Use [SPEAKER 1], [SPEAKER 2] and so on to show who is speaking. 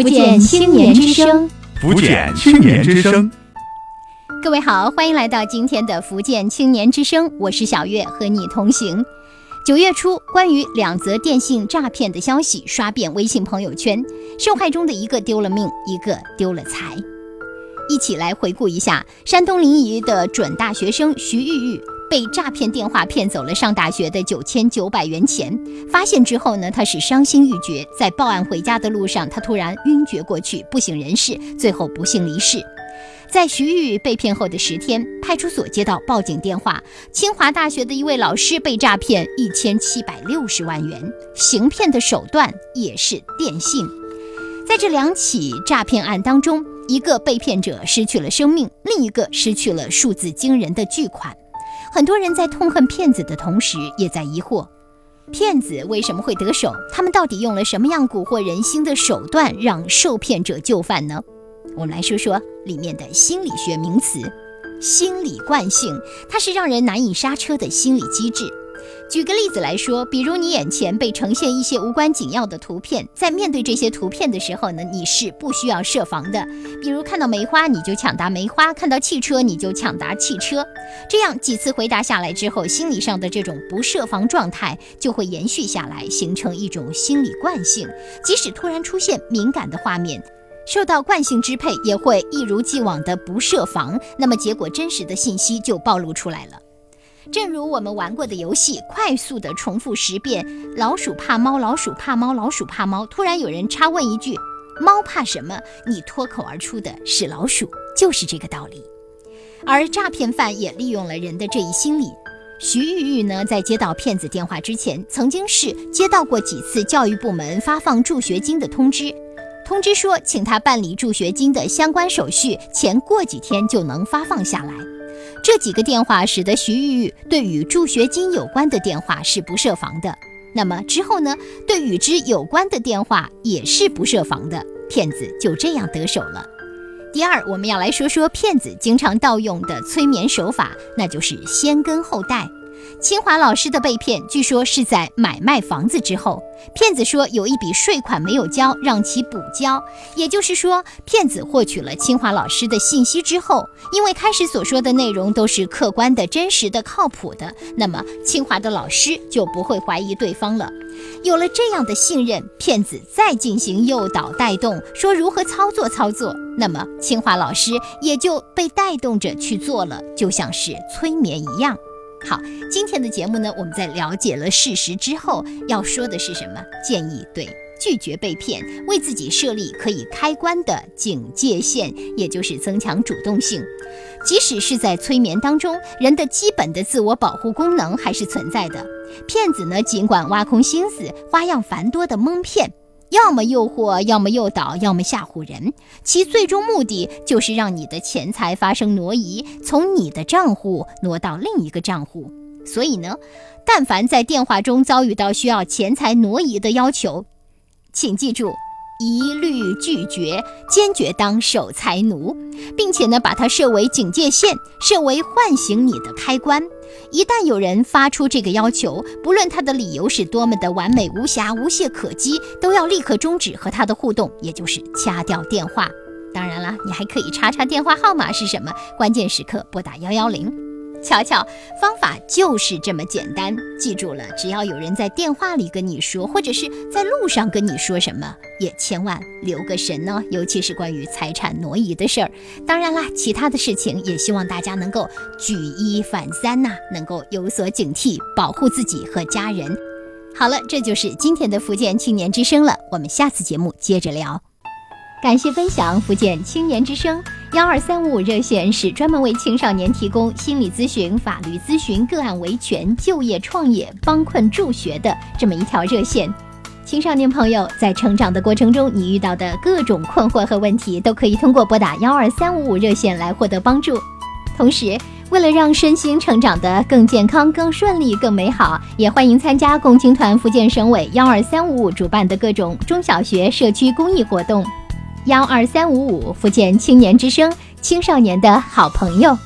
[SPEAKER 1] 福建青年之声，
[SPEAKER 2] 福建青年之声。
[SPEAKER 1] 各位好，欢迎来到今天的福建青年之声，我是小月，和你同行。九月初，关于两则电信诈骗的消息刷遍微信朋友圈，受害中的一个丢了命，一个丢了财。一起来回顾一下山东临沂的准大学生徐玉玉。被诈骗电话骗走了上大学的九千九百元钱，发现之后呢，他是伤心欲绝，在报案回家的路上，他突然晕厥过去，不省人事，最后不幸离世。在徐玉被骗后的十天，派出所接到报警电话，清华大学的一位老师被诈骗一千七百六十万元，行骗的手段也是电信。在这两起诈骗案当中，一个被骗者失去了生命，另一个失去了数字惊人的巨款。很多人在痛恨骗子的同时，也在疑惑，骗子为什么会得手？他们到底用了什么样蛊惑人心的手段，让受骗者就范呢？我们来说说里面的心理学名词——心理惯性，它是让人难以刹车的心理机制。举个例子来说，比如你眼前被呈现一些无关紧要的图片，在面对这些图片的时候呢，你是不需要设防的。比如看到梅花，你就抢答梅花；看到汽车，你就抢答汽车。这样几次回答下来之后，心理上的这种不设防状态就会延续下来，形成一种心理惯性。即使突然出现敏感的画面，受到惯性支配，也会一如既往的不设防，那么结果真实的信息就暴露出来了。正如我们玩过的游戏，快速的重复十遍“老鼠怕猫，老鼠怕猫，老鼠怕猫”，突然有人插问一句“猫怕什么”，你脱口而出的是老鼠，就是这个道理。而诈骗犯也利用了人的这一心理。徐玉玉呢，在接到骗子电话之前，曾经是接到过几次教育部门发放助学金的通知，通知说请他办理助学金的相关手续，钱过几天就能发放下来。这几个电话使得徐玉玉对与助学金有关的电话是不设防的。那么之后呢？对与之有关的电话也是不设防的，骗子就这样得手了。第二，我们要来说说骗子经常盗用的催眠手法，那就是先跟后带。清华老师的被骗，据说是在买卖房子之后，骗子说有一笔税款没有交，让其补交。也就是说，骗子获取了清华老师的信息之后，因为开始所说的内容都是客观的、真实的、靠谱的，那么清华的老师就不会怀疑对方了。有了这样的信任，骗子再进行诱导带动，说如何操作操作，那么清华老师也就被带动着去做了，就像是催眠一样。好，今天的节目呢，我们在了解了事实之后，要说的是什么？建议对拒绝被骗，为自己设立可以开关的警戒线，也就是增强主动性。即使是在催眠当中，人的基本的自我保护功能还是存在的。骗子呢，尽管挖空心思，花样繁多的蒙骗。要么诱惑，要么诱导，要么吓唬人，其最终目的就是让你的钱财发生挪移，从你的账户挪到另一个账户。所以呢，但凡在电话中遭遇到需要钱财挪移的要求，请记住。一律拒绝，坚决当守财奴，并且呢，把它设为警戒线，设为唤醒你的开关。一旦有人发出这个要求，不论他的理由是多么的完美无瑕、无懈可击，都要立刻终止和他的互动，也就是掐掉电话。当然了，你还可以查查电话号码是什么，关键时刻拨打幺幺零。瞧瞧，方法就是这么简单。记住了，只要有人在电话里跟你说，或者是在路上跟你说什么，也千万留个神呢。尤其是关于财产挪移的事儿。当然啦，其他的事情也希望大家能够举一反三呐，能够有所警惕，保护自己和家人。好了，这就是今天的福建青年之声了。我们下次节目接着聊。感谢分享，福建青年之声幺二三五五热线是专门为青少年提供心理咨询、法律咨询、个案维权、就业创业、帮困助学的这么一条热线。青少年朋友在成长的过程中，你遇到的各种困惑和问题，都可以通过拨打幺二三五五热线来获得帮助。同时，为了让身心成长的更健康、更顺利、更美好，也欢迎参加共青团福建省委幺二三五五主办的各种中小学社区公益活动。幺二三五五，福建青年之声，青少年的好朋友。